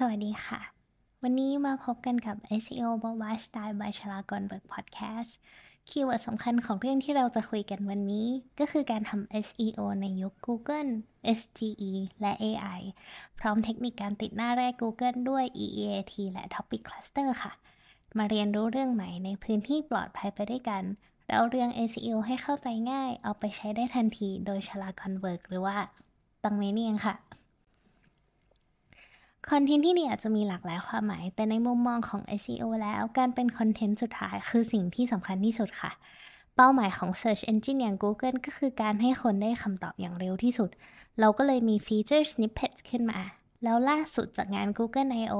สวัสดีค่ะ วันนี้มาพบกันกับ SEO บัว style by ชลากรเบิร์กพอดแคสต์ keyword สำคัญของเรื่องที่เราจะคุยกันวันนี้ ก็คือการทำ SEO ในยุค Google SGE และ AI พร้อมเทคนิคการติดหน้าแรก Google ด้วย EEAT และ Topic Cluster ค่ะ มาเรียนรู้เรื่องใหม่ในพื้นที่ปลอดภัยไปด้วยกัน เล่าเรื่อง SEO ให้เข้าใจง่าย เอาไปใช้ได้ทันทีโดยชลากรเบิร์กหรือว่าตังเมเนียงค่ะ คอนเทนต์ที่ดีอาจจะมีหลากหลายความหมาย แต่ในมุมมองของ SEO แล้วการเป็นคอนเทนต์สุดท้ายคือสิ่งที่สำคัญที่สุดค่ะ เป้าหมายของ Search Engine อย่าง Google ก็คือการให้คนได้คำตอบอย่างเร็วที่สุด เราก็เลยมีฟีเจอร์ snippets ขึ้นมา แล้วล่าสุดจากงาน Google I/O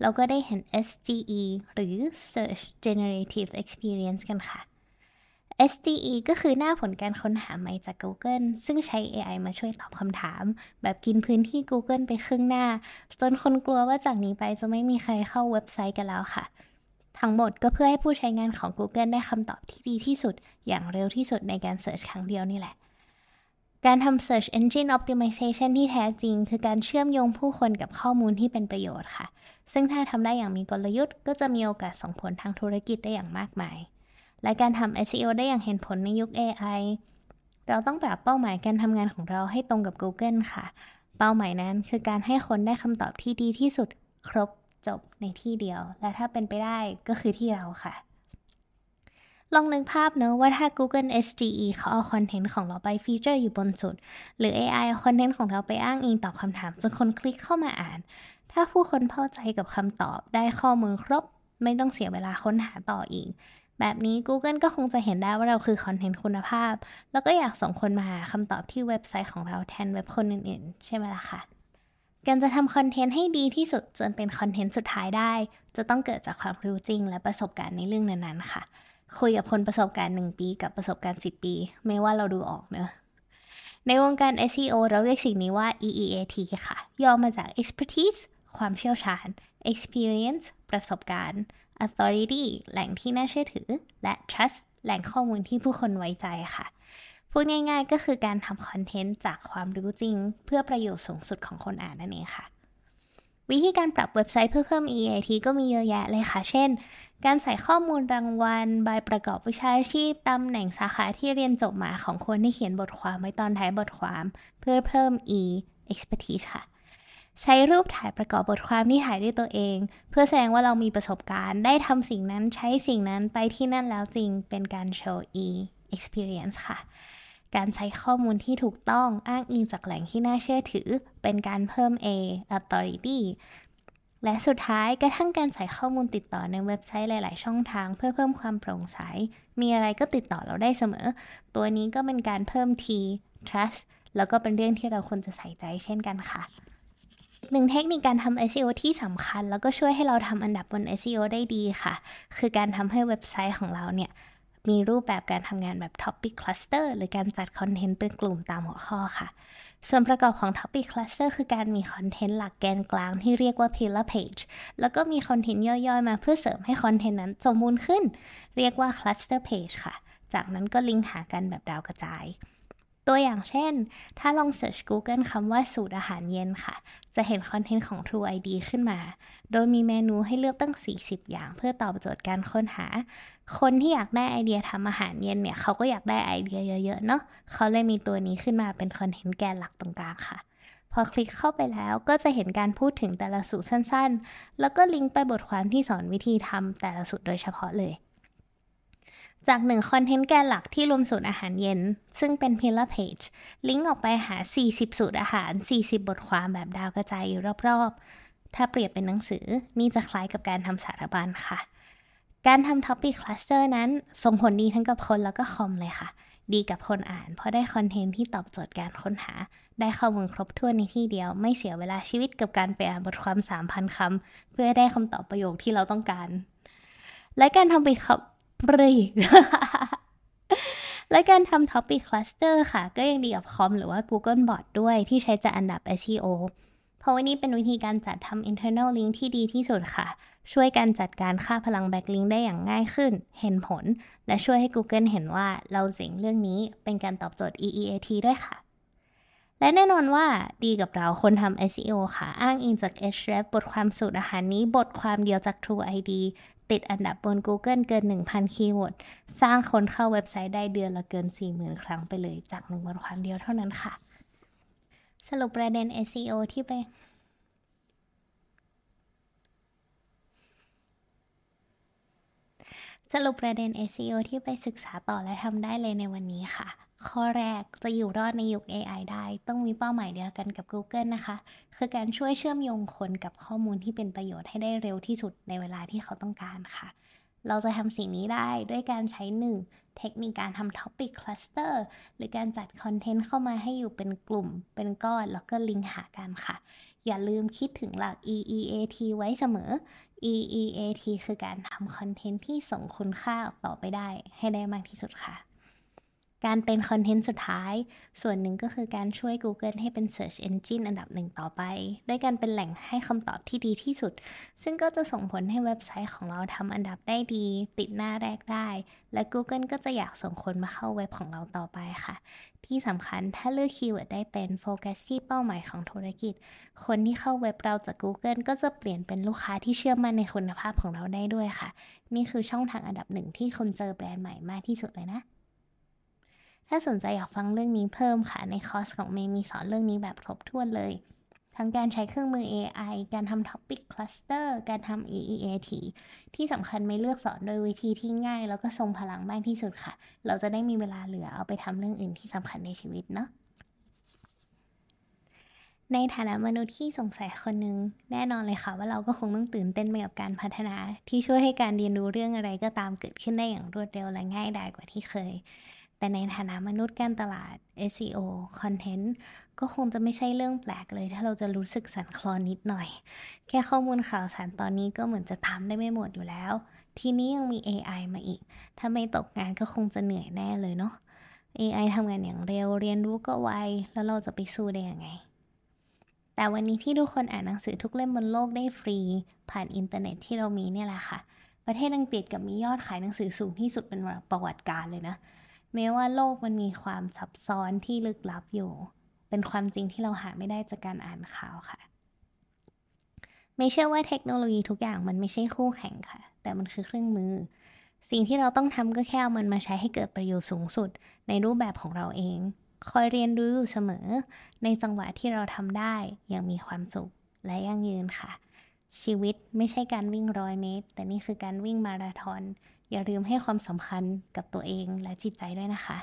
เราก็ได้เห็น SGE หรือ Search Generative Experience กันค่ะ SGE ก็คือหน้าผลการค้นหาใหม่จาก Google ซึ่งใช้ AI มาช่วยตอบคำถาม แบบกินพื้นที่ Google ไปครึ่งหน้า จนคนกลัวว่าจากนี้ไปจะไม่มีใครเข้าเว็บไซต์กันแล้วค่ะ ทั้งหมดก็เพื่อให้ผู้ใช้งานของ Google ได้คำตอบที่ดีที่สุด อย่างเร็วที่สุดในการเสิร์ชครั้งเดียวนี่แหละ การทำ Search Engine Optimization ที่แท้จริง คือการเชื่อมโยงผู้คนกับข้อมูลที่เป็นประโยชน์ค่ะ ซึ่งถ้าทำได้อย่างมีกลยุทธ์ ก็จะมีโอกาสส่งผลทางธุรกิจได้อย่างมากมาย และการทำ SEO ได้อย่างเห็นผลในยุค AI เราต้องปรับเป้าหมายการทำงานของเราให้ตรงกับ Google ค่ะ เป้าหมายนั้นคือการให้คนได้คำตอบที่ดีที่สุดครบจบในที่เดียว และถ้าเป็นไปได้ก็คือที่เราค่ะ ลองนึกภาพเนอะว่าถ้า Google SGE เขาเอา content ของเราไป feature อยู่บนสุด หรือ AI เอา content ของเราไปอ้างอิงตอบคำถามจนคนคลิกเข้ามาอ่าน ถ้าผู้คนพอใจกับคำตอบได้ข้อมูลครบ ไม่ต้องเสียเวลาค้นหาต่ออีก แบบนี้ Google ก็คงจะเห็นได้ว่าเราคือคอนเทนต์คุณภาพ แล้วก็อยากส่งคนมาหาคำตอบที่เว็บไซต์ของเราแทนเว็บคนอื่นๆ ใช่ไหมล่ะคะการจะทำคอนเทนต์ให้ดีที่สุดจนเป็นคอนเทนต์สุดท้ายได้ จะต้องเกิดจากความรู้จริง และประสบการณ์ในเรื่องนั้นๆค่ะ คุยกับคนประสบการณ์ 1 ปี กับประสบการณ์ 10 ปี ไม่ว่าเราดูออกเนอะในวงการ SEO เราเรียกสิ่งนี้ว่า EEAT ค่ะ ย่อมาจาก expertise ความเชี่ยวชาญ experience ประสบการณ์ authority แหล่งที่น่าเชื่อถือ และ trust แหล่งข้อมูลที่ผู้คนไว้ใจค่ะ พูดง่ายๆก็คือการทำคอนเทนต์จากความรู้จริง เพื่อประโยชน์สูงสุดของคนอ่านนั่นเองค่ะ วิธีการปรับเว็บไซต์เพื่อเพิ่ม EAT ก็มีเยอะแยะเลยค่ะ เช่น การใส่ข้อมูลรางวัล ใบประกอบวิชาชีพ ตำแหน่งสาขาที่เรียนจบมาของคนที่เขียนบทความไว้ตอนท้ายบทความ เพื่อเพิ่ม E expertise ค่ะ ใช้รูปถ่ายประกอบบทความที่ถ่ายด้วยตัวเอง เพื่อแสดงว่าเรามีประสบการณ์ ได้ทำสิ่งนั้นใช้สิ่งนั้นไปที่นั่นแล้วจริงเป็นการโชว์ e experience ค่ะ การใช้ข้อมูลที่ถูกต้องอ้างอิงจากแหล่งที่น่าเชื่อถือ เป็นการเพิ่ม a authority และสุดท้ายกระทั่งการใส่ข้อมูลติดต่อในเว็บไซต์หลาย ๆ ช่องทางเพื่อเพิ่มความโปร่งใส มีอะไรก็ติดต่อเราได้เสมอ ตัวนี้ก็เป็นการเพิ่ม T Trust แล้วก็เป็นเรื่องที่เราควรจะใส่ใจเช่นกันค่ะ หนึ่งเทคนิคการทำ SEO ที่สำคัญ แล้วก็ช่วยให้เราทำอันดับบน SEO ได้ดีค่ะ คือการทำให้เว็บไซต์ของเราเนี่ย มีรูปแบบการทำงานแบบ Topic Cluster หรือการจัด content เป็นกลุ่มตามหัวข้อค่ะ ส่วนประกอบของ Topic Cluster คือการมี content หลักแกนกลางที่เรียกว่า Pillar Page แล้วก็มี content ย่อยๆ มาเพื่อเสริมให้ content นั้นสมบูรณ์ขึ้น เรียกว่า Cluster Page ค่ะ จากนั้นก็ลิงก์หากันแบบดาวกระจาย ตัวอย่างเช่น ถ้าลองเสิร์ช Google คำว่าสูตรอาหารเย็นค่ะ จะเห็นคอนเทนต์ของ True ID ขึ้นมา โดยมีเมนูให้เลือกตั้ง 40 อย่าง เพื่อตอบโจทย์การค้นหา คนที่อยากได้ไอเดียทำอาหารเย็นเนี่ยเขาก็อยากได้ไอเดียเยอะๆเนาะเขาเลยมีตัวนี้ขึ้นมาเป็นคอนเทนต์แกนหลักตรงกลางค่ะ พอคลิกเข้าไปแล้วก็จะเห็นการพูดถึงแต่ละสูตรสั้นๆ แล้วก็ลิงก์ไปบทความที่สอนวิธีทำแต่ละสูตรโดยเฉพาะเลย จากหนึ่งคอนเทนต์แกนหลักที่รวมสูตรอาหารเย็น ซึ่งเป็น pillar page ลิงก์ออกไปหา 40 สูตรอาหาร 40 บทความแบบดาวกระจายอยู่รอบๆ ถ้าเปรียบเป็นหนังสือ นี่จะคล้ายกับการทำสารบัญค่ะ การทำ topic cluster นั้น ส่งผลดีทั้งกับคนแล้วก็คอมเลยค่ะ ดีกับคนอ่าน เพราะได้คอนเทนต์ที่ตอบโจทย์การค้นหา ได้ข้อมูลครบถ้วนในที่เดียว ไม่เสียเวลาชีวิตกับการไปอ่านบทความ 3,000คำเพื่อได้คำตอบประโยคที่เราต้องการ และการทำไปปรี กและการทำ Topic Cluster ค่ะ ก็ยังดีกับคอมหรือว่า Google Bot ด้วยที่ใช้จัดอันดับ SEO เพราะว่านี้เป็นวิธีการจัดทำ internal link ที่ดีที่สุดค่ะ ช่วยการจัดการค่าพลัง backlink ได้อย่างง่ายขึ้น เห็นผล และช่วยให้ Google เห็นว่าเราเจ๋งเรื่องนี้เป็นการตอบโจทย์ EEAT ด้วยค่ะ และแน่นอนว่าดีกับเราคนทำ SEO ค่ะ อ้างอิงจาก Ahrefs บทความสูตรอาหารนี้บทความเดียวจาก True ID ติดอันดับบน Google เกิน 1,000 keyword สร้างคนเข้าเว็บไซต์ได้เดือนละเกิน 40,000 ครั้งไปเลยจากหนึ่งบทความเดียวเท่านั้นค่ะ สรุปประเด็น SEO ที่ไปสรุปประเด็น SEO ที่ไปศึกษาต่อและทำได้เลยในวันนี้ค่ะ ข้อแรกจะอยู่รอดในยุค AI ได้ต้องมีเป้าหมายเดียวกันกับ Google นะคะ คือการช่วยเชื่อมโยงคนกับข้อมูลที่เป็นประโยชน์ให้ได้เร็วที่สุดในเวลาที่เขาต้องการค่ะ เราจะทำสิ่งนี้ได้ด้วยการใช้ 1. เทคนิคการทำ Topic Cluster หรือการจัดคอนเทนต์เข้ามาให้อยู่เป็นกลุ่ม เป็นก้อน แล้วก็ลิงก์หากันค่ะ อย่าลืมคิดถึงหลัก EEAT ไว้เสมอ EEAT คือการทำคอนเทนต์ที่ส่งคุณค่าต่อไปได้ ให้ได้มากที่สุดค่ะ การเป็น content สุดท้าย ส่วนหนึ่งก็คือการช่วย Google ให้เป็น Search Engine อันดับหนึ่งต่อไป ด้วยการเป็นแหล่งให้คำตอบที่ดีที่สุด ซึ่งก็จะส่งผลให้เว็บไซต์ของเราทำอันดับได้ดี ติดหน้าแรกได้ และ Google ก็จะอยากส่งคนมาเข้าเว็บของเราต่อไปค่ะ ที่สำคัญถ้าเลือก keyword ได้เป็นโฟกัสที่เป้าหมายของธุรกิจ คนที่เข้าเว็บเราจาก Google ก็จะเปลี่ยนเป็นลูกค้าที่เชื่อมั่นในคุณภาพของเราได้ด้วยค่ะ นี่คือช่องทางอันดับหนึ่งที่คนเจอแบรนด์ใหม่มากที่สุดเลยนะ ถ้าสนใจอยากฟังเรื่องนี้เพิ่มค่ะ ในคอร์สของเมย์มีสอนเรื่องนี้แบบครบถ้วนเลย ทั้งการใช้เครื่องมือ AI การทำ Topic Cluster การทำ EEAT ที่สำคัญไม่เลือกสอนโดยวิธีที่ง่าย แล้วก็ทรงพลังมากที่สุดค่ะ เราจะได้มีเวลาเหลือเอาไปทำเรื่องอื่นที่สำคัญในชีวิตเนาะในฐานะมนุษย์ที่สงสัยคนหนึ่งแน่นอนเลยค่ะว่าเราก็คงต้องตื่นเต้นไปกับการพัฒนา ที่ช่วยให้การเรียนรู้เรื่องอะไรก็ตามเกิดขึ้นได้อย่างรวดเร็วและง่ายดายกว่าที่เคย แต่ในฐานะมนุษย์การตลาด SEO Content ก็คงจะไม่ใช่เรื่องแปลกเลย ถ้าเราจะรู้สึกสั่นคลอนนิดหน่อย แค่ข้อมูลข่าวสารตอนนี้ก็เหมือนจะทำได้ไม่หมดอยู่แล้ว ทีนี้ยังมี AI มาอีก ถ้าไม่ตกงานก็คงจะเหนื่อยแน่เลยเนาะ AI ทำงานอย่างเร็วเรียนรู้ก็ไว แล้วเราจะไปสู้ได้ยังไง แต่วันนี้ที่ทุกคนอ่านหนังสือทุกเล่มบนโลกได้ฟรี ผ่านอินเทอร์เน็ตที่เรามีเนี่ยแหละค่ะ ประเทศอังกฤษกับมียอดขายหนังสือสูงที่สุดเป็นประวัติการเลยนะ แม้ว่าโลกมันมีความซับซ้อนที่ลึกลับอยู่ เป็นความจริงที่เราหาไม่ได้จากการอ่านข่าวค่ะ ไม่เชื่อว่าเทคโนโลยีทุกอย่างมันไม่ใช่คู่แข่งค่ะ แต่มันคือเครื่องมือ สิ่งที่เราต้องทำก็แค่เอามันมาใช้ให้เกิดประโยชน์สูงสุด ในรูปแบบของเราเอง คอยเรียนรู้อยู่เสมอ ในจังหวะที่เราทำได้อย่างมีความสุขและยั่งยืนค่ะชีวิตไม่ใช่การวิ่งร้อยเมตร แต่นี่คือการวิ่งมาราธอน อย่าลืมให้ความสำคัญกับตัวเองและจิตใจด้วยนะคะ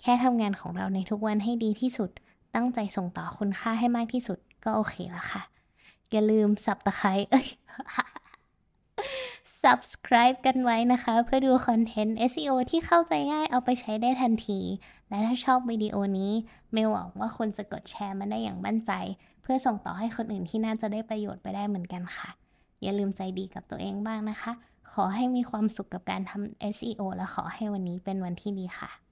แค่ทำงานของเราในทุกวันให้ดีที่สุด ตั้งใจส่งต่อคุณค่าให้มากที่สุดก็โอเคแล้วค่ะ อย่าลืมสับตะไคร้เอ้ย subscribe กันไว้นะคะ เพื่อดูคอนเทนต์ SEO ที่เข้าใจง่ายเอาไปใช้ได้ทันที และถ้าชอบวิดีโอนี้ เมลหวังว่าคุณจะกดแชร์มันได้อย่างมั่นใจ เพื่อส่งต่อให้คนอื่นที่น่าจะได้ประโยชน์ไปได้เหมือนกันค่ะ อย่าลืมใจดีกับตัวเองบ้างนะคะ ขอให้มีความสุขกับการทำ SEO และขอให้วันนี้เป็นวันที่ดีค่ะ